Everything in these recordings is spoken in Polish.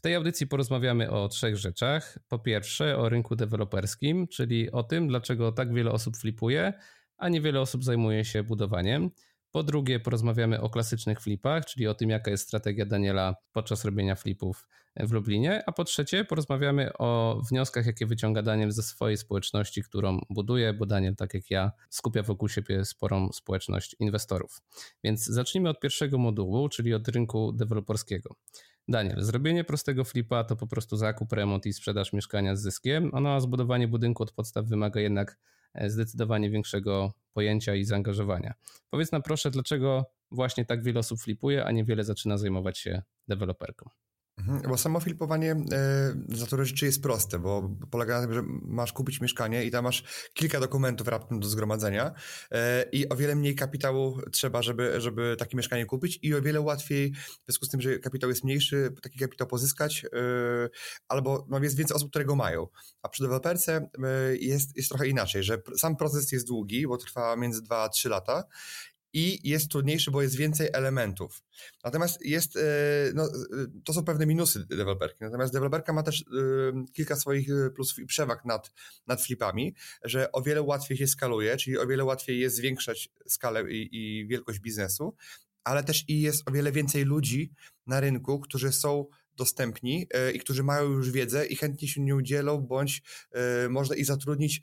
W tej audycji porozmawiamy o trzech rzeczach. Po pierwsze, o rynku deweloperskim, czyli o tym, dlaczego tak wiele osób flipuje, a niewiele osób zajmuje się budowaniem. Po drugie, porozmawiamy o klasycznych flipach, czyli o tym, jaka jest strategia Daniela podczas robienia flipów w Lublinie. A po trzecie, porozmawiamy o wnioskach, jakie wyciąga Daniel ze swojej społeczności, którą buduje, bo Daniel, tak jak ja, skupia wokół siebie sporą społeczność inwestorów. Więc zacznijmy od pierwszego modułu, czyli od rynku deweloperskiego. Daniel, zrobienie prostego flipa to po prostu zakup, remont i sprzedaż mieszkania z zyskiem, no a zbudowanie budynku od podstaw wymaga jednak e, zdecydowanie większego pojęcia i zaangażowania. Powiedz nam proszę, dlaczego właśnie tak wiele osób flipuje, a niewiele zaczyna zajmować się deweloperką? Mhm, bo samo flipowanie e, z natury rzeczy jest proste, bo polega na tym, że masz kupić mieszkanie i tam masz kilka dokumentów raptem do zgromadzenia e, i o wiele mniej kapitału trzeba, żeby, żeby takie mieszkanie kupić i o wiele łatwiej, w związku z tym, że kapitał jest mniejszy, taki kapitał pozyskać e, albo no, jest więcej osób, które go mają. A przy deweloperce jest, jest trochę inaczej, że sam proces jest długi, bo trwa między 2 a 3 lata i jest trudniejszy, bo jest więcej elementów. Natomiast jest, e, no, e, to są pewne minusy deweloperki. Natomiast deweloperka ma też e, kilka swoich plusów i przewag nad, nad flipami, że o wiele łatwiej się skaluje, czyli o wiele łatwiej jest zwiększać skalę i, i wielkość biznesu, ale też i jest o wiele więcej ludzi na rynku, którzy są dostępni i którzy mają już wiedzę i chętnie się nią dzielą, bądź można ich zatrudnić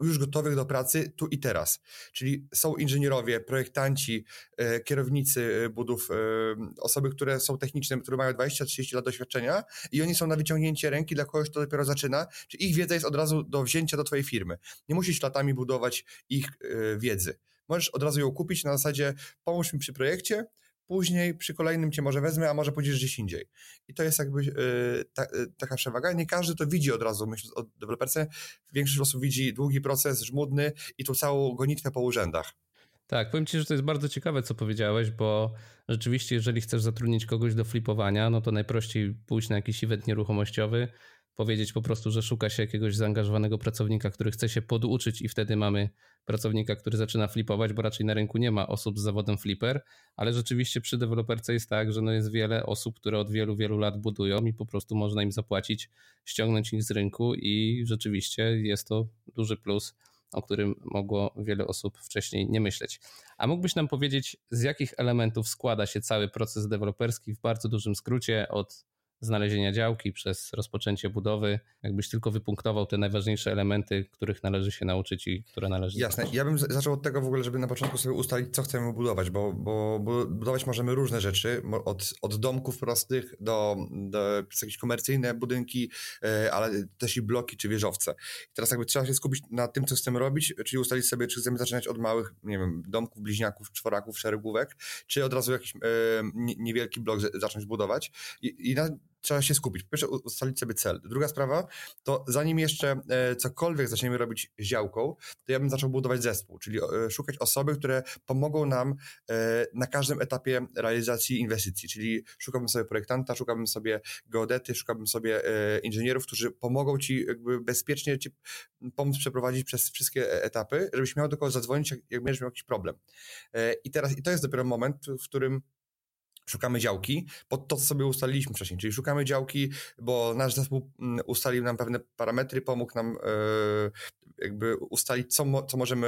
już gotowych do pracy tu i teraz. Czyli są inżynierowie, projektanci, e, kierownicy e, budów, e, osoby, które są techniczne, które mają 20-30 lat doświadczenia i oni są na wyciągnięcie ręki dla kogoś, kto dopiero zaczyna, czy ich wiedza jest od razu do wzięcia do twojej firmy. Nie musisz latami budować ich wiedzy. Możesz od razu ją kupić na zasadzie pomóż mi przy projekcie, później przy kolejnym cię może wezmę, a może pójdziesz gdzieś indziej. I to jest jakby yy, ta, yy, taka przewaga. Nie każdy to widzi od razu, myśląc o deweloperce. Większość osób widzi długi proces, żmudny i tą całą gonitwę po urzędach. Tak, powiem Ci, że to jest bardzo ciekawe, co powiedziałeś, bo rzeczywiście, jeżeli chcesz zatrudnić kogoś do flipowania, no to najprościej pójść na jakiś event nieruchomościowy, powiedzieć po prostu, że szuka się jakiegoś zaangażowanego pracownika, który chce się poduczyć i wtedy mamy pracownika, który zaczyna flipować, bo raczej na rynku nie ma osób z zawodem flipper, ale rzeczywiście przy deweloperce jest tak, że no jest wiele osób, które od wielu, wielu lat budują i po prostu można im zapłacić, ściągnąć ich z rynku i rzeczywiście jest to duży plus, o którym mogło wiele osób wcześniej nie myśleć. A mógłbyś nam powiedzieć, z jakich elementów składa się cały proces deweloperski w bardzo dużym skrócie od znalezienia działki, przez rozpoczęcie budowy, jakbyś tylko wypunktował te najważniejsze elementy, których należy się nauczyć i które należy Jasne, ja bym zaczął od tego w ogóle, żeby na początku sobie ustalić, co chcemy budować, bo, bo, budować możemy różne rzeczy, od, od domków prostych do, do jakieś komercyjne budynki, e, ale też i bloki czy wieżowce. I teraz jakby trzeba się skupić na tym, co chcemy robić, czyli ustalić sobie, czy chcemy zaczynać od małych, nie wiem, domków, bliźniaków, czworaków, szeregówek, czy od razu jakiś e, niewielki blok zacząć budować. I, i na trzeba się skupić. Po pierwsze, ustalić sobie cel. Druga sprawa, to zanim jeszcze e, cokolwiek zaczniemy robić z działką, to ja bym zaczął budować zespół, czyli e, szukać osoby, które pomogą nam e, na każdym etapie realizacji inwestycji, czyli szukałbym sobie projektanta, szukałbym sobie geodety, szukałbym sobie inżynierów, którzy pomogą ci jakby bezpiecznie ci pomóc przeprowadzić przez wszystkie etapy, żebyś miał do kogo zadzwonić, jak, jak będziesz miał jakiś problem. I teraz, i to jest dopiero moment, w którym szukamy działki pod to, co sobie ustaliliśmy wcześniej, czyli szukamy działki, bo nasz zespół mm, ustalił nam pewne parametry, pomógł nam e, jakby ustalić, co, co możemy,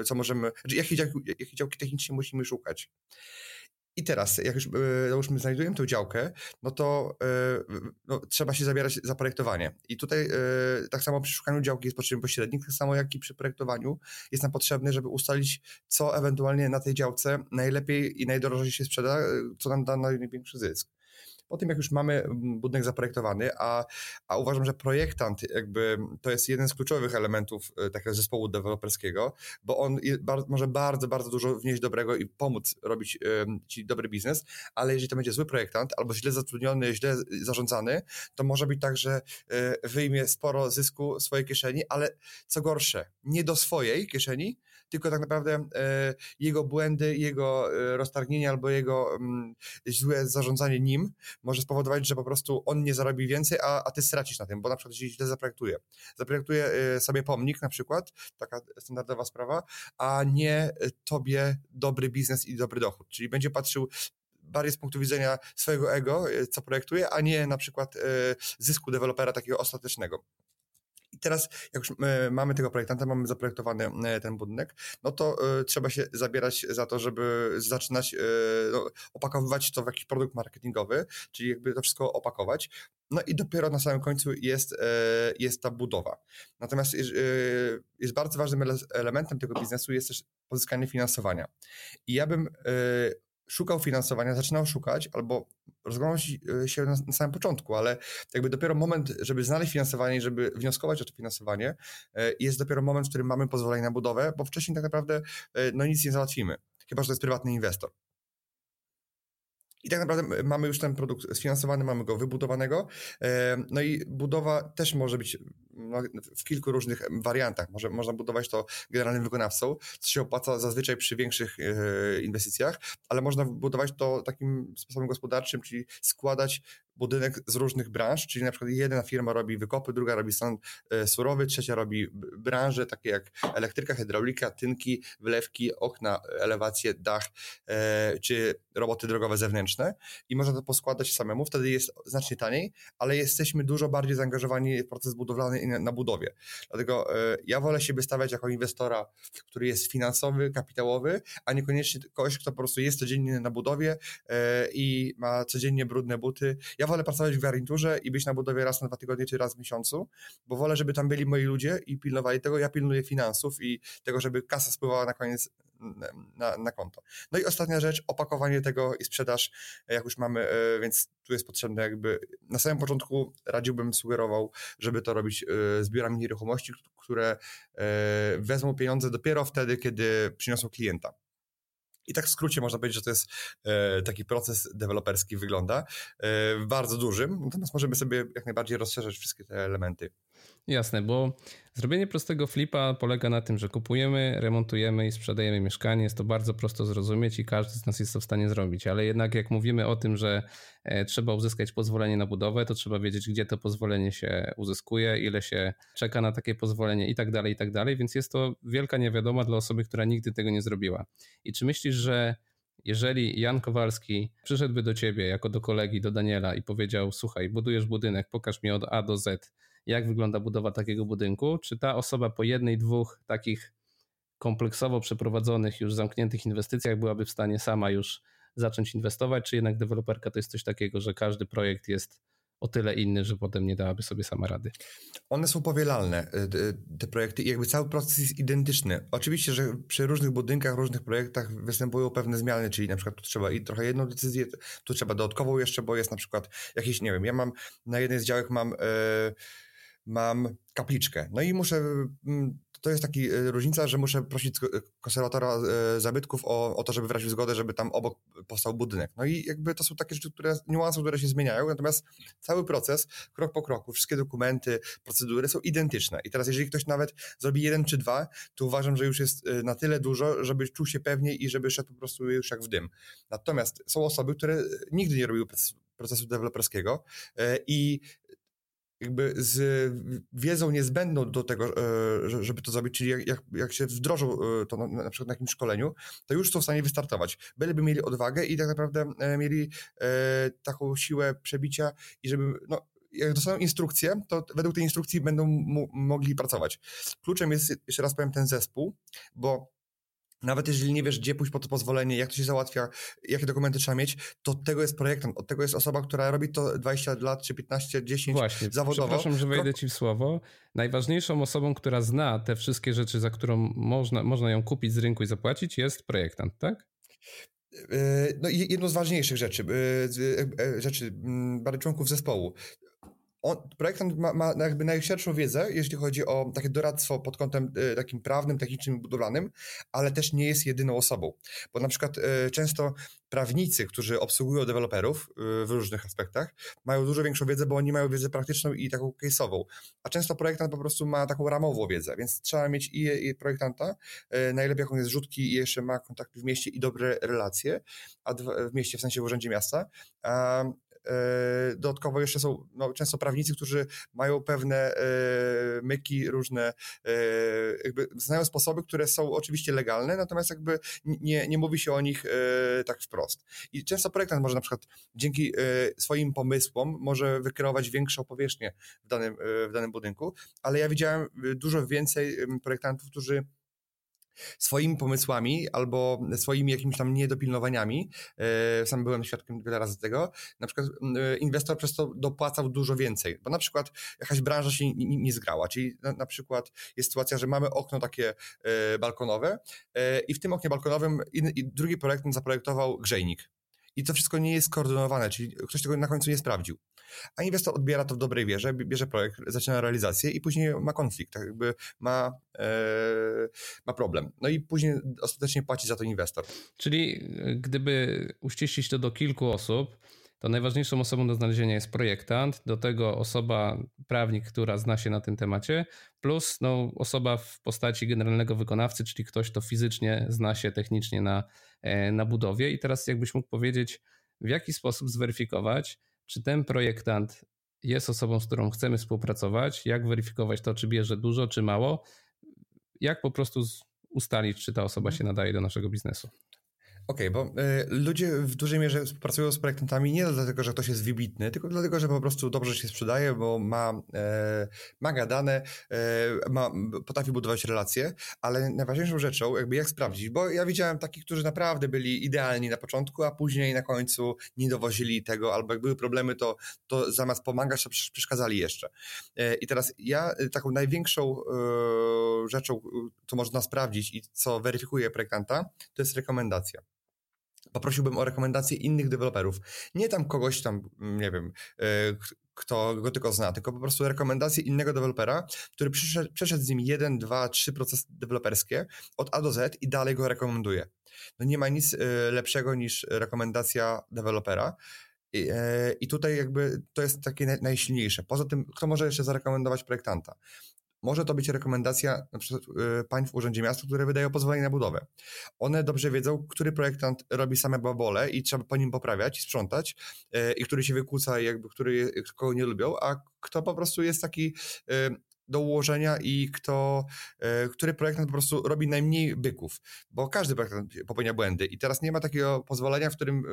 e, co możemy, znaczy jakie działki, jakie działki technicznie musimy szukać. I teraz, jak już załóżmy, znajdujemy tę działkę, no to no, trzeba się zabierać za projektowanie. I tutaj tak samo przy szukaniu działki jest potrzebny pośrednik, tak samo jak i przy projektowaniu jest nam potrzebny, żeby ustalić, co ewentualnie na tej działce najlepiej i najdrożej się sprzeda, co nam da największy zysk. Po tym, jak już mamy budynek zaprojektowany, a, a uważam, że projektant jakby to jest jeden z kluczowych elementów e, takiego zespołu deweloperskiego, bo on może bardzo, bardzo dużo wnieść dobrego i pomóc robić ci dobry biznes, ale jeżeli to będzie zły projektant albo źle zatrudniony, źle zarządzany, to może być tak, że e, wyjmie sporo zysku swojej kieszeni, ale co gorsze, nie do swojej kieszeni, tylko tak naprawdę e, jego błędy, jego e, roztargnienie albo jego mm, złe zarządzanie nim może spowodować, że po prostu on nie zarobi więcej, a, a ty stracisz na tym, bo na przykład jeśli źle zaprojektuje. Zaprojektuje e, sobie pomnik na przykład, taka standardowa sprawa, a nie tobie dobry biznes i dobry dochód, czyli będzie patrzył bardziej z punktu widzenia swojego ego, co projektuje, a nie na przykład zysku dewelopera takiego ostatecznego. Teraz, jak już e, mamy tego projektanta, mamy zaprojektowany e, ten budynek, no to e, trzeba się zabierać za to, żeby zaczynać no, opakowywać to w jakiś produkt marketingowy, czyli jakby to wszystko opakować. No i dopiero na samym końcu jest, jest ta budowa. Natomiast jest bardzo ważnym elementem tego biznesu jest też pozyskanie finansowania. I ja bym szukał finansowania, zaczynał szukać albo rozglądał się na, na, samym początku, ale jakby dopiero moment, żeby znaleźć finansowanie, żeby wnioskować o to finansowanie, e, jest dopiero moment, w którym mamy pozwolenie na budowę, bo wcześniej tak naprawdę e, no nic nie załatwimy, chyba że to jest prywatny inwestor. I tak naprawdę mamy już ten produkt sfinansowany, mamy go wybudowanego. E, no i budowa też może być w kilku różnych wariantach. Może, można budować to generalnym wykonawcą, co się opłaca zazwyczaj przy większych e, inwestycjach, ale można budować to takim sposobem gospodarczym, czyli składać budynek z różnych branż, czyli na przykład jedna firma robi wykopy, druga robi stan e, surowy, trzecia robi branże takie jak elektryka, hydraulika, tynki, wylewki, okna, elewacje, dach, e, czy roboty drogowe zewnętrzne i można to poskładać samemu, wtedy jest znacznie taniej, ale jesteśmy dużo bardziej zaangażowani w proces budowlany i na budowie. Dlatego e, ja wolę się wystawiać jako inwestora, który jest finansowy, kapitałowy, a niekoniecznie kogoś, kto po prostu jest codziennie na budowie i ma codziennie brudne buty. Ja wolę pracować w garniturze i być na budowie raz na dwa tygodnie czy raz w miesiącu, bo wolę, żeby tam byli moi ludzie i pilnowali tego. Ja pilnuję finansów i tego, żeby kasa spływała na koniec na, na konto. No i ostatnia rzecz, opakowanie tego i sprzedaż, jak już mamy, e, więc tu jest potrzebne jakby, na samym początku radziłbym, sugerował, żeby to robić e, z biurami nieruchomości, które e, wezmą pieniądze dopiero wtedy, kiedy przyniosą klienta. I tak w skrócie można powiedzieć, że to jest e, taki proces deweloperski wygląda e, bardzo dużym, natomiast możemy sobie jak najbardziej rozszerzyć wszystkie te elementy. Jasne, bo zrobienie prostego flipa polega na tym, że kupujemy, remontujemy i sprzedajemy mieszkanie. Jest to bardzo prosto zrozumieć i każdy z nas jest to w stanie zrobić. Ale jednak jak mówimy o tym, że e, trzeba uzyskać pozwolenie na budowę, to trzeba wiedzieć, gdzie to pozwolenie się uzyskuje, ile się czeka na takie pozwolenie i tak dalej, i tak dalej. Więc jest to wielka niewiadoma dla osoby, która nigdy tego nie zrobiła. I czy myślisz, że jeżeli Jan Kowalski przyszedłby do ciebie jako do kolegi, do Daniela i powiedział: Słuchaj, budujesz budynek, pokaż mi od A do Z jak wygląda budowa takiego budynku, czy ta osoba po jednej, dwóch takich kompleksowo przeprowadzonych, już zamkniętych inwestycjach byłaby w stanie sama już zacząć inwestować, czy jednak deweloperka to jest coś takiego, że każdy projekt jest o tyle inny, że potem nie dałaby sobie sama rady. One są powielalne, y, te projekty i jakby cały proces jest identyczny. Oczywiście, że przy różnych budynkach, różnych projektach występują pewne zmiany, czyli na przykład tu trzeba i trochę jedną decyzję, tu trzeba dodatkową jeszcze, bo jest na przykład jakiś, nie wiem, ja mam na jednej z działek mam... Yy, mam kapliczkę. No i muszę, mm, to jest taka e, różnica, że muszę prosić konserwatora e, zabytków o, o to, żeby wyraził zgodę, żeby tam obok powstał budynek. No i jakby to są takie rzeczy, które, niuanse, które się zmieniają, natomiast cały proces, krok po kroku, wszystkie dokumenty, procedury są identyczne. I teraz jeżeli ktoś nawet zrobi jeden czy dwa, to uważam, że już jest e, na tyle dużo, żeby czuł się pewniej i żeby szedł po prostu już jak w dym. Natomiast są osoby, które nigdy nie robiły procesu deweloperskiego i jakby z wiedzą niezbędną do tego, e, żeby to zrobić, czyli jak, jak się wdrożą e, to na, na przykład na jakimś szkoleniu, to już są w stanie wystartować. Byleby mieli odwagę i tak naprawdę e, mieli taką siłę przebicia i żeby, no, jak dostaną instrukcję, to według tej instrukcji będą mogli pracować. Kluczem jest, jeszcze raz powiem, ten zespół, bo nawet jeżeli nie wiesz, gdzie pójść po to pozwolenie, jak to się załatwia, jakie dokumenty trzeba mieć, to od tego jest projektant, od tego jest osoba, która robi to 20 lat, czy 15, 10 Właśnie, zawodowo. Przepraszam, że wejdę ci w słowo. Najważniejszą osobą, która zna te wszystkie rzeczy, za którą można, można ją kupić z rynku i zapłacić, jest projektant, tak? no jedną z ważniejszych rzeczy, rzeczy bardzo członków zespołu on, projektant ma, ma jakby najszerszą wiedzę, jeśli chodzi o takie doradztwo pod kątem y, takim prawnym, technicznym, budowlanym, ale też nie jest jedyną osobą. Bo na przykład y, często prawnicy, którzy obsługują deweloperów y, w różnych aspektach, mają dużo większą wiedzę, bo oni mają wiedzę praktyczną i taką case'ową. A często projektant po prostu ma taką ramową wiedzę, więc trzeba mieć i, i projektanta, najlepiej jak on jest rzutki i jeszcze ma kontakty w mieście i dobre relacje, a w mieście w sensie w urzędzie miasta, a dodatkowo jeszcze są no, często prawnicy, którzy mają pewne e, myki, różne, e, jakby znają sposoby, które są oczywiście legalne, natomiast jakby nie, nie mówi się o nich tak wprost. I często projektant może na przykład dzięki swoim pomysłom może wykreować większą powierzchnię w danym, w danym budynku, ale ja widziałem dużo więcej projektantów, którzy swoimi pomysłami albo swoimi jakimiś tam niedopilnowaniami, e, sam byłem świadkiem wiele razy tego, na przykład e, inwestor przez to dopłacał dużo więcej, bo na przykład jakaś branża się nie zgrała, czyli na, na przykład jest sytuacja, że mamy okno takie e, balkonowe i w tym oknie balkonowym drugi projektant zaprojektował grzejnik. I to wszystko nie jest skoordynowane, czyli ktoś tego na końcu nie sprawdził a inwestor odbiera to w dobrej wierze, bierze projekt, zaczyna realizację i później ma konflikt, tak jakby ma, e, ma problem. No i później ostatecznie płaci za to inwestor. Czyli e, gdyby uściślić to do kilku osób, to najważniejszą osobą do znalezienia jest projektant, do tego osoba, prawnik, która zna się na tym temacie, plus no, osoba w postaci generalnego wykonawcy, czyli ktoś, kto fizycznie zna się technicznie na, e, na budowie. I teraz jakbyś mógł powiedzieć, w jaki sposób zweryfikować, czy ten projektant jest osobą, z którą chcemy współpracować, jak weryfikować to, czy bierze dużo, czy mało, jak po prostu ustalić, czy ta osoba się nadaje do naszego biznesu. Okej, okay, bo y, ludzie w dużej mierze współpracują z projektantami nie dlatego, że ktoś jest wybitny, tylko dlatego, że po prostu dobrze się sprzedaje, bo ma, e, ma gadane, e, ma, potrafi budować relacje, ale najważniejszą rzeczą, jakby jak sprawdzić, bo ja widziałem takich, którzy naprawdę byli idealni na początku, a później na końcu nie dowozili tego, albo jak były problemy, to, to zamiast pomagać, to przeszkadzali jeszcze. E, I teraz ja y, taką największą rzeczą, co można sprawdzić i co weryfikuje projektanta, to jest rekomendacja poprosiłbym o rekomendacje innych deweloperów. Nie tam kogoś tam, nie wiem, e, kto go tylko zna, tylko po prostu rekomendacje innego dewelopera, który przeszedł, przeszedł z nim jeden, dwa, trzy procesy deweloperskie od A do Z i dalej go rekomenduje. No nie ma nic e, lepszego niż rekomendacja dewelopera. I, e, I tutaj jakby to jest takie najsilniejsze. Poza tym, kto może jeszcze zarekomendować projektanta? Może to być rekomendacja na przykład y, pań w Urzędzie Miasta, które wydają pozwolenie na budowę. One dobrze wiedzą, który projektant robi same babole i trzeba po nim poprawiać i sprzątać y, i który się wykłóca jakby który, kogo nie lubią, a kto po prostu jest taki y, do ułożenia i kto, który projektant po prostu robi najmniej byków, bo każdy projektant popełnia błędy i teraz nie ma takiego pozwolenia, w którym,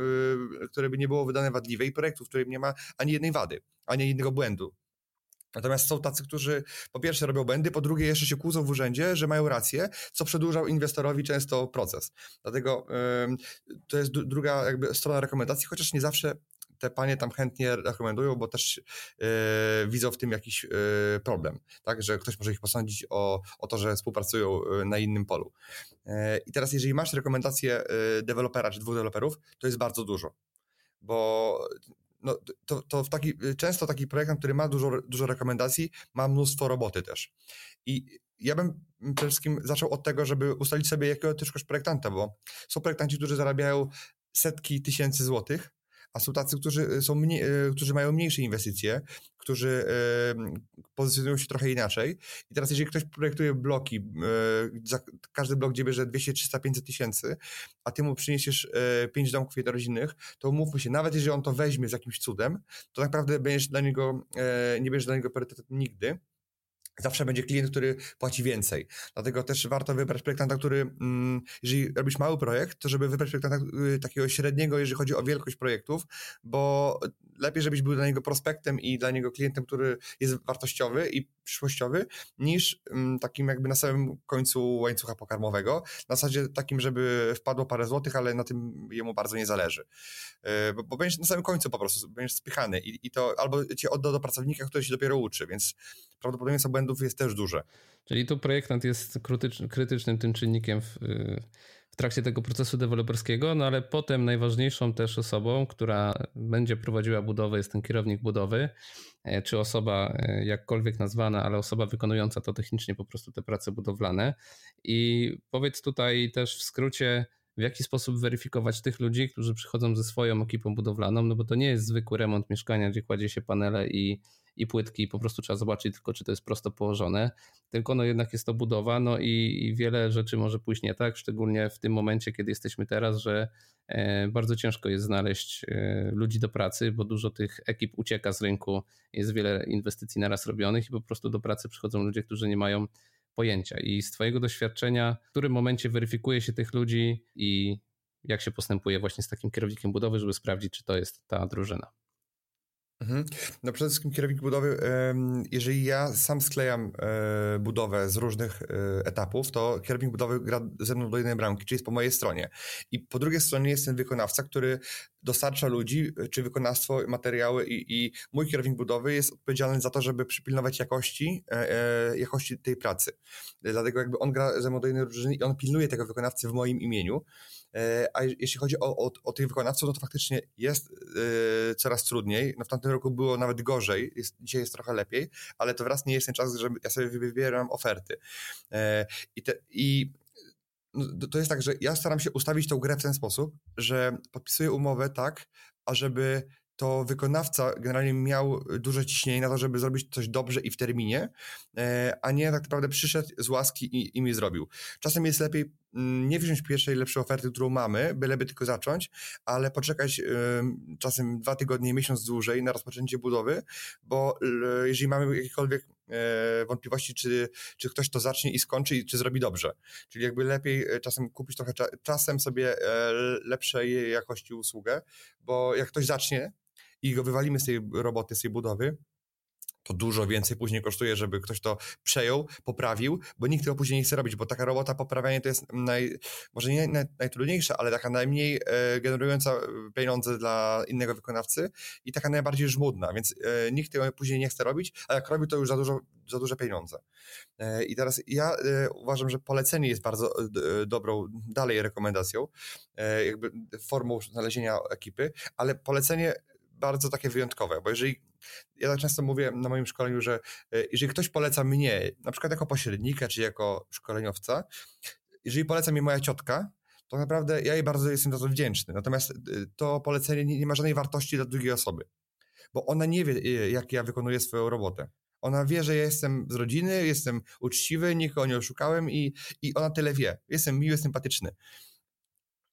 które by nie było wydane wadliwe i projektu, w którym nie ma ani jednej wady, ani jednego błędu. Natomiast są tacy, którzy po pierwsze robią błędy, po drugie jeszcze się kłócą w urzędzie, że mają rację, co przedłużał inwestorowi często proces. Dlatego to jest druga jakby strona rekomendacji, chociaż nie zawsze te panie tam chętnie rekomendują, bo też yy, widzą w tym jakiś yy, problem, tak, że ktoś może ich posądzić o, o to, że współpracują y, na innym polu. I teraz jeżeli masz rekomendację dewelopera czy dwóch deweloperów, to jest bardzo dużo bo no, to, to w taki, często taki projektant, który ma dużo, dużo rekomendacji, ma mnóstwo roboty też. I ja bym przede wszystkim zaczął od tego, żeby ustalić sobie, jakiego też projektanta, bo są projektanci, którzy zarabiają setki tysięcy złotych, a są tacy, którzy, y, są mniej, y, którzy mają mniejsze inwestycje, którzy y, pozycjonują się trochę inaczej. I teraz, jeżeli ktoś projektuje bloki, każdy blok, gdzie bierze 200, 300, 500 tysięcy, a ty mu przyniesiesz 5 domków jednorodzinnych, to umówmy się, nawet jeżeli on to weźmie z jakimś cudem, to naprawdę będziesz dla niego, nie bierzesz dla niego priorytetu nigdy zawsze będzie klient, który płaci więcej. Dlatego też warto wybrać projektanta, który, mm, jeżeli robisz mały projekt, to żeby wybrać projektanta y, takiego średniego, jeżeli chodzi o wielkość projektów, bo lepiej, żebyś był dla niego prospektem i dla niego klientem, który jest wartościowy i przyszłościowy, niż mm, takim jakby na samym końcu łańcucha pokarmowego. Na zasadzie takim, żeby wpadło parę złotych, ale na tym jemu bardzo nie zależy. Y, bo, bo będziesz na samym końcu po prostu, będziesz spychany i, i to albo cię odda do pracownika, który się dopiero uczy, więc prawdopodobieństwo błędów jest też duże. Czyli tu projektant jest krytycznym tym czynnikiem w, w trakcie tego procesu deweloperskiego, no ale potem najważniejszą też osobą, która będzie prowadziła budowę jest ten kierownik budowy, e, czy osoba e, jakkolwiek nazwana, ale osoba wykonująca to technicznie po prostu te prace budowlane. I powiedz tutaj też w skrócie, w jaki sposób weryfikować tych ludzi, którzy przychodzą ze swoją ekipą budowlaną, no bo to nie jest zwykły remont mieszkania, gdzie kładzie się panele i, i płytki, po prostu trzeba zobaczyć tylko, czy to jest prosto położone, tylko no jednak jest to budowa, no i, i wiele rzeczy może pójść nie tak, szczególnie w tym momencie, kiedy jesteśmy teraz, że e, bardzo ciężko jest znaleźć e, ludzi do pracy, bo dużo tych ekip ucieka z rynku, jest wiele inwestycji naraz robionych i po prostu do pracy przychodzą ludzie, którzy nie mają pojęcia. I z Twojego doświadczenia, w którym momencie weryfikuje się tych ludzi i jak się postępuje właśnie z takim kierownikiem budowy, żeby sprawdzić, czy to jest ta drużyna? Mhm. No przede wszystkim kierownik budowy, jeżeli ja sam sklejam e, budowę z różnych e, etapów, to kierownik budowy gra ze mną do jednej bramki, czyli jest po mojej stronie. I po drugiej stronie jest ten wykonawca, który dostarcza ludzi, czy wykonawstwo, materiały i, i mój kierownik budowy jest odpowiedzialny za to, żeby przypilnować jakości, e, jakości tej pracy. Dlatego jakby on gra ze mną do jednej drużyny i on pilnuje tego wykonawcy w moim imieniu. E, a jeśli chodzi o, o, o tych wykonawców, no to faktycznie jest coraz trudniej. No w tamtym roku było nawet gorzej, jest, dzisiaj jest trochę lepiej, ale to wraz nie jest ten czas, że ja sobie wybieram oferty. Yy, I, te, i no, to jest tak, że ja staram się ustawić tą grę w ten sposób, że podpisuję umowę tak, ażeby to wykonawca generalnie miał duże ciśnienie na to, żeby zrobić coś dobrze i w terminie, a nie tak naprawdę przyszedł z łaski i, i mi zrobił. Czasem jest lepiej nie wziąć pierwszej lepszej oferty, którą mamy, byleby tylko zacząć, ale poczekać czasem dwa tygodnie, miesiąc dłużej na rozpoczęcie budowy, bo jeżeli mamy jakiekolwiek e, wątpliwości, czy, czy ktoś to zacznie i skończy, i czy zrobi dobrze. Czyli jakby lepiej e, czasem kupić trochę czasem sobie e, lepszej jakości usługę, bo jak ktoś zacznie i go wywalimy z tej roboty, z tej budowy, to dużo więcej później kosztuje, żeby ktoś to przejął, poprawił, bo nikt tego później nie chce robić, bo taka robota poprawiania to jest naj, może nie naj, najtrudniejsza, ale taka najmniej e, generująca pieniądze dla innego wykonawcy i taka najbardziej żmudna, więc e, nikt tego później nie chce robić, a jak robi to już za dużo, za duże pieniądze. E, I teraz ja e, uważam, że polecenie jest bardzo e, dobrą dalej rekomendacją, e, jakby formą znalezienia ekipy, ale polecenie bardzo takie wyjątkowe, bo jeżeli ja tak często mówię na moim szkoleniu, że e, jeżeli ktoś poleca mnie, na przykład jako pośrednika, czy jako szkoleniowca, jeżeli poleca mnie moja ciotka, to naprawdę ja jej bardzo jestem za to wdzięczny. Natomiast e, to polecenie nie, nie ma żadnej wartości dla drugiej osoby, bo ona nie wie, e, jak ja wykonuję swoją robotę. Ona wie, że ja jestem z rodziny, jestem uczciwy, nikogo nie oszukałem i, i ona tyle wie. Jestem miły, sympatyczny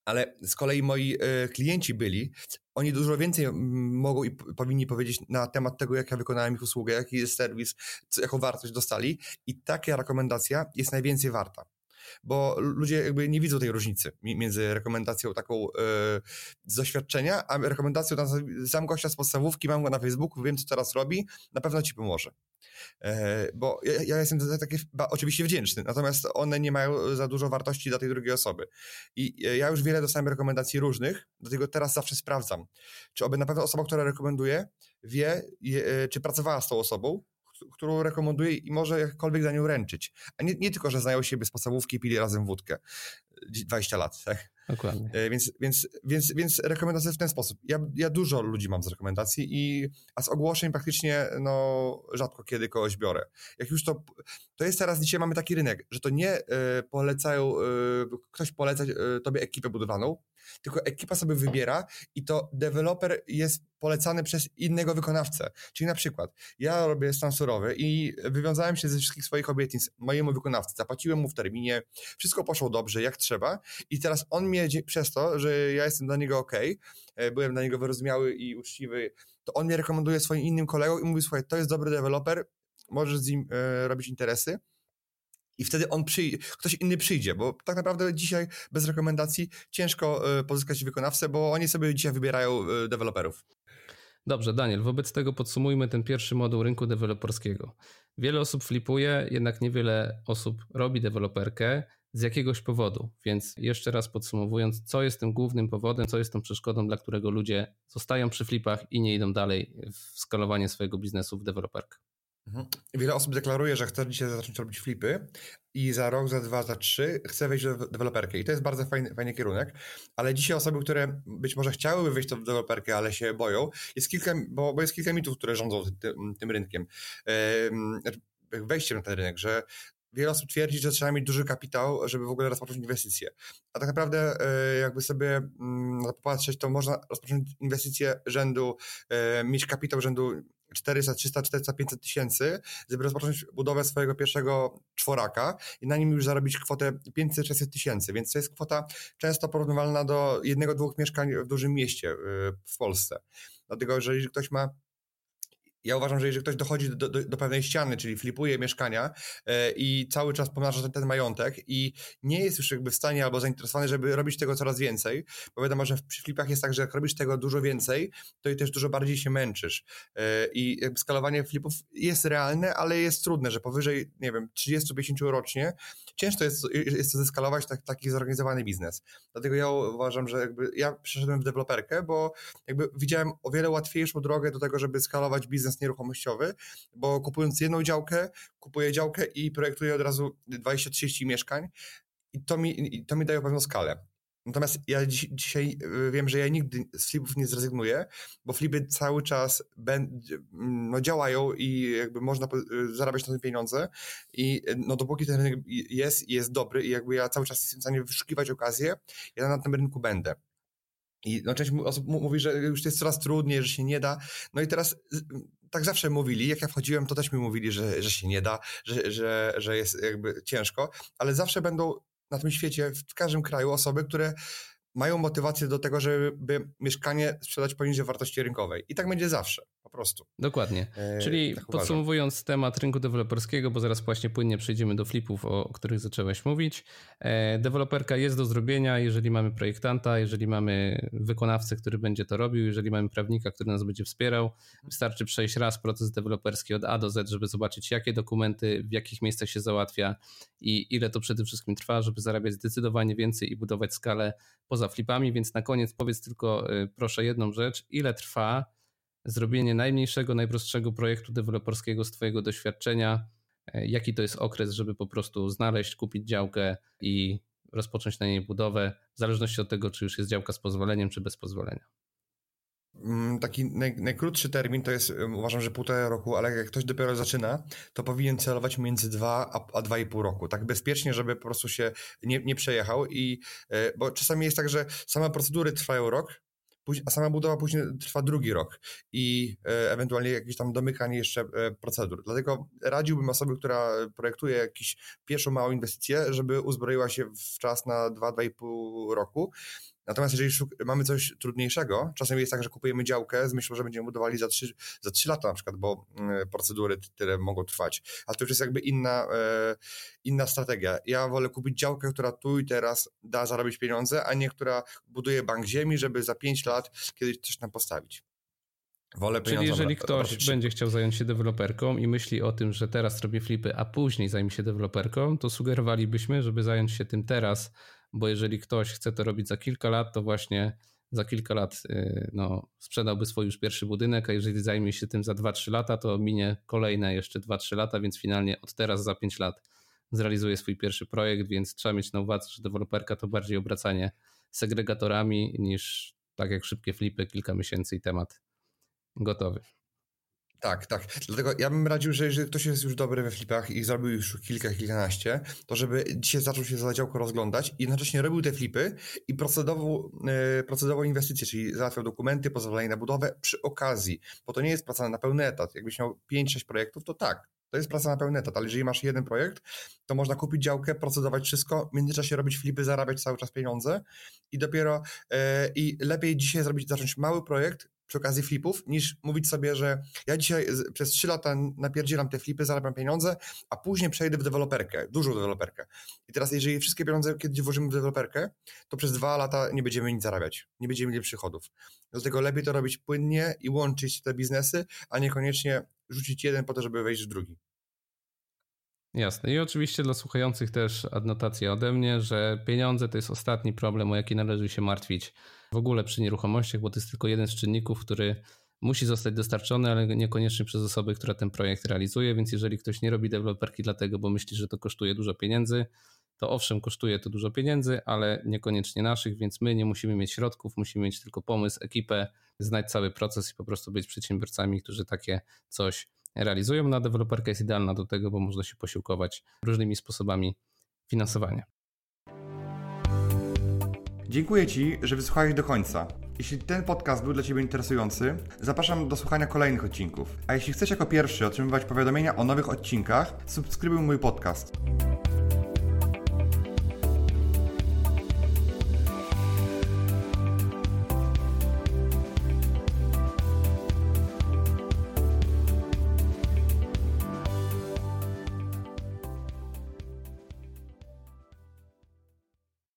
ale z kolei moi klienci byli, oni dużo więcej mogą i powinni powiedzieć na temat tego, jak ja wykonałem ich usługę, jaki jest serwis, jaką wartość dostali. I taka rekomendacja jest najwięcej warta bo ludzie jakby nie widzą tej różnicy między rekomendacją taką yy, z doświadczenia, a rekomendacją na sam gościa z podstawówki, mam go na Facebooku, wiem co teraz robi, na pewno ci pomoże. E, bo ja, ja, jestem za takie oczywiście wdzięczny, natomiast one nie mają za dużo wartości dla tej drugiej osoby. I e, ja już wiele dostałem rekomendacji różnych, dlatego teraz zawsze sprawdzam, czy oby na pewno osoba, która rekomenduje, wie, je, e, czy pracowała z tą osobą, którą rekomenduję i może jakkolwiek za nią ręczyć. A nie, nie tylko, że znają siebie z podstawówki i pili razem wódkę. 20 lat, tak? Dokładnie. E, więc, więc, więc, więc rekomendacje w ten sposób. Ja, ja dużo ludzi mam z rekomendacji, i, a z ogłoszeń praktycznie no, rzadko kiedy kogoś biorę. Jak już to, to jest teraz, dzisiaj mamy taki rynek, że to nie y, polecają, y, ktoś poleca y, tobie ekipę budowaną, tylko ekipa sobie wybiera i to deweloper jest polecany przez innego wykonawcę. Czyli na przykład ja robię stan surowy i wywiązałem się ze wszystkich swoich obietnic mojemu wykonawcy, zapłaciłem mu w terminie, wszystko poszło dobrze, jak trzeba i teraz on mnie przez to, że ja jestem dla niego ok, e, byłem dla niego wyrozumiały i uczciwy, to on mnie rekomenduje swoim innym kolegom i mówi, słuchaj, to jest dobry deweloper, możesz z nim e, robić interesy i wtedy on przyjdzie, ktoś inny przyjdzie, bo tak naprawdę dzisiaj bez rekomendacji ciężko e, pozyskać wykonawcę, bo oni sobie dzisiaj wybierają e, deweloperów. Dobrze, Daniel, wobec tego podsumujmy ten pierwszy moduł rynku deweloperskiego. Wiele osób flipuje, jednak niewiele osób robi deweloperkę z jakiegoś powodu. Więc jeszcze raz podsumowując, co jest tym głównym powodem, co jest tą przeszkodą, dla którego ludzie zostają przy flipach i nie idą dalej w skalowanie swojego biznesu w deweloperkę. Mhm. Wiele osób deklaruje, że chce dzisiaj zacząć robić flipy i za rok, za dwa, za trzy chce wejść w deweloperkę. I to jest bardzo fajny, fajny kierunek, ale dzisiaj osoby, które być może chciałyby wejść w deweloperkę, ale się boją, jest kilka, bo, bo jest kilka mitów, które rządzą tym, tym rynkiem. Yy, wejściem na ten rynek, że wiele osób twierdzi, że trzeba mieć duży kapitał, żeby w ogóle rozpocząć inwestycje. A tak naprawdę e, jakby sobie mm, popatrzeć, to można rozpocząć inwestycje rzędu, e, mieć kapitał rzędu 400, 300, 400, 500 tysięcy, żeby rozpocząć budowę swojego pierwszego czworaka i na nim już zarobić kwotę 500-600 tysięcy, więc to jest kwota często porównywalna do jednego, dwóch mieszkań w dużym mieście e, w Polsce. Dlatego, że jeżeli ktoś ma ja uważam, że jeżeli ktoś dochodzi do, do, do pewnej ściany, czyli flipuje mieszkania e, i cały czas pomnaża ten, ten, majątek i nie jest już jakby w stanie albo zainteresowany, żeby robić tego coraz więcej, bo wiadomo, że przy flipach jest tak, że jak robisz tego dużo więcej, to i też dużo bardziej się męczysz. E, I skalowanie flipów jest realne, ale jest trudne, że powyżej, nie wiem, 30-50 rocznie ciężko jest, jest to zeskalować tak, taki zorganizowany biznes. Dlatego ja uważam, że jakby ja przeszedłem w deweloperkę, bo jakby widziałem o wiele łatwiejszą drogę do tego, żeby skalować biznes nieruchomościowy, bo kupując jedną działkę, kupuję działkę i projektuję od razu 20-30 mieszkań i to mi, to mi daje pewną skalę. Natomiast ja dziś, dzisiaj y, wiem, że ja nigdy z flipów nie zrezygnuję, bo flipy cały czas ben, no, działają i jakby można y, zarabiać na tym pieniądze i no dopóki ten rynek jest jest dobry i jakby ja cały czas jestem w stanie wyszukiwać okazję, ja na tym rynku będę. I no, część osób mówi, że już jest coraz trudniej, że się nie da. No i teraz tak zawsze mówili, jak ja wchodziłem, to też mi mówili, że, że się nie da, że, że, że jest jakby ciężko, ale zawsze będą na tym świecie, w każdym kraju osoby, które mają motywację do tego, żeby mieszkanie sprzedać poniżej wartości rynkowej. I tak będzie zawsze, po prostu. Dokładnie. E, Czyli tak podsumowując uważam. temat rynku deweloperskiego, bo zaraz właśnie płynnie przejdziemy do flipów, o, których zaczęłeś mówić. E, deweloperka jest do zrobienia, jeżeli mamy projektanta, jeżeli mamy wykonawcę, który będzie to robił, jeżeli mamy prawnika, który nas będzie wspierał. Wystarczy przejść raz proces deweloperski od A do Z, żeby zobaczyć, jakie dokumenty, w jakich miejscach się załatwia i ile to przede wszystkim trwa, żeby zarabiać zdecydowanie więcej i budować skalę poza flipami, więc na koniec powiedz tylko y, proszę jedną rzecz, ile trwa zrobienie najmniejszego, najprostszego projektu deweloperskiego z Twojego doświadczenia, y, jaki to jest okres, żeby po prostu znaleźć, kupić działkę i rozpocząć na niej budowę, w zależności od tego, czy już jest działka z pozwoleniem, czy bez pozwolenia. Mm, taki naj, najkrótszy termin to jest, uważam, że półtora roku, ale jak ktoś dopiero zaczyna, to powinien celować między dwa a, a dwa i pół roku. Tak bezpiecznie, żeby po prostu się nie, nie przejechał. I, e, bo czasami jest tak, że same procedury trwają rok, a sama budowa później trwa drugi rok i e, ewentualnie jakieś tam domykanie jeszcze e, procedur. Dlatego radziłbym osobie, która projektuje jakąś pierwszą małą inwestycję, żeby uzbroiła się w czas na 2-2,5 roku Natomiast jeżeli mamy coś trudniejszego, czasem jest tak, że kupujemy działkę z myślą, że będziemy budowali za 3, za 3 lata na przykład, bo mm, procedury tyle mogą trwać. Ale to już jest jakby inna, e, inna strategia. Ja wolę kupić działkę, która tu i teraz da zarobić pieniądze, a nie która buduje bank ziemi, żeby za 5 lat kiedyś coś tam postawić. Wolę Czyli jeżeli ktoś będzie chciał zająć się deweloperką i myśli o tym, że teraz robi flipy, a później zajmie się deweloperką, to sugerowalibyśmy, żeby zająć się tym teraz, bo jeżeli ktoś chce to robić za kilka lat, to właśnie za kilka lat y, no, sprzedałby swój już pierwszy budynek, a jeżeli zajmie się tym za 2-3 lata, to minie kolejne jeszcze 2-3 lata, więc finalnie od teraz za 5 lat zrealizuje swój pierwszy projekt, więc trzeba mieć na uwadze, że deweloperka to bardziej obracanie segregatorami niż tak jak szybkie flipy, kilka miesięcy i temat gotowy. Tak, tak. Dlatego ja bym radził, że jeżeli ktoś jest już dobry we flipach i zrobił już kilka, kilkanaście, to żeby dzisiaj zaczął się za działko rozglądać i jednocześnie robił te flipy i procedował, yy, procedował inwestycje, czyli załatwiał dokumenty, pozwolenie na budowę przy okazji, bo to nie jest praca na pełny etat. Jakbyś miał 5-6 projektów, to tak, to jest praca na pełny etat, ale jeżeli masz jeden projekt, to można kupić działkę, procedować wszystko, w międzyczasie robić flipy, zarabiać cały czas pieniądze i dopiero yy, i lepiej dzisiaj zrobić, zacząć mały projekt, przy okazji flipów, niż mówić sobie, że ja dzisiaj przez 3 lata napierdzielam te flipy, zarabiam pieniądze, a później przejdę w deweloperkę, dużą deweloperkę. I teraz jeżeli wszystkie pieniądze kiedyś włożymy w deweloperkę, to przez dwa lata nie będziemy nic zarabiać, nie będziemy mieli przychodów. Dlatego lepiej to robić płynnie i łączyć te biznesy, a niekoniecznie rzucić jeden po to, żeby wejść w drugi. Jasne. I oczywiście dla słuchających też adnotacja ode mnie, że pieniądze to jest ostatni problem, o jaki należy się martwić w ogóle przy nieruchomościach, bo to jest tylko jeden z czynników, który musi zostać dostarczony, ale niekoniecznie przez osobę, która ten projekt realizuje, więc jeżeli ktoś nie robi deweloperki dlatego, bo myśli, że to kosztuje dużo pieniędzy, to owszem, kosztuje to dużo pieniędzy, ale niekoniecznie naszych, więc my nie musimy mieć środków, musimy mieć tylko pomysł, ekipę, znać cały proces i po prostu być przedsiębiorcami, którzy takie coś realizują. Na deweloperka jest idealna do tego, bo można się posiłkować różnymi sposobami finansowania. Dziękuję Ci, że wysłuchałeś do końca. Jeśli ten podcast był dla Ciebie interesujący, zapraszam do słuchania kolejnych odcinków. A jeśli chcesz jako pierwszy otrzymywać powiadomienia o nowych odcinkach, subskrybuj mój podcast.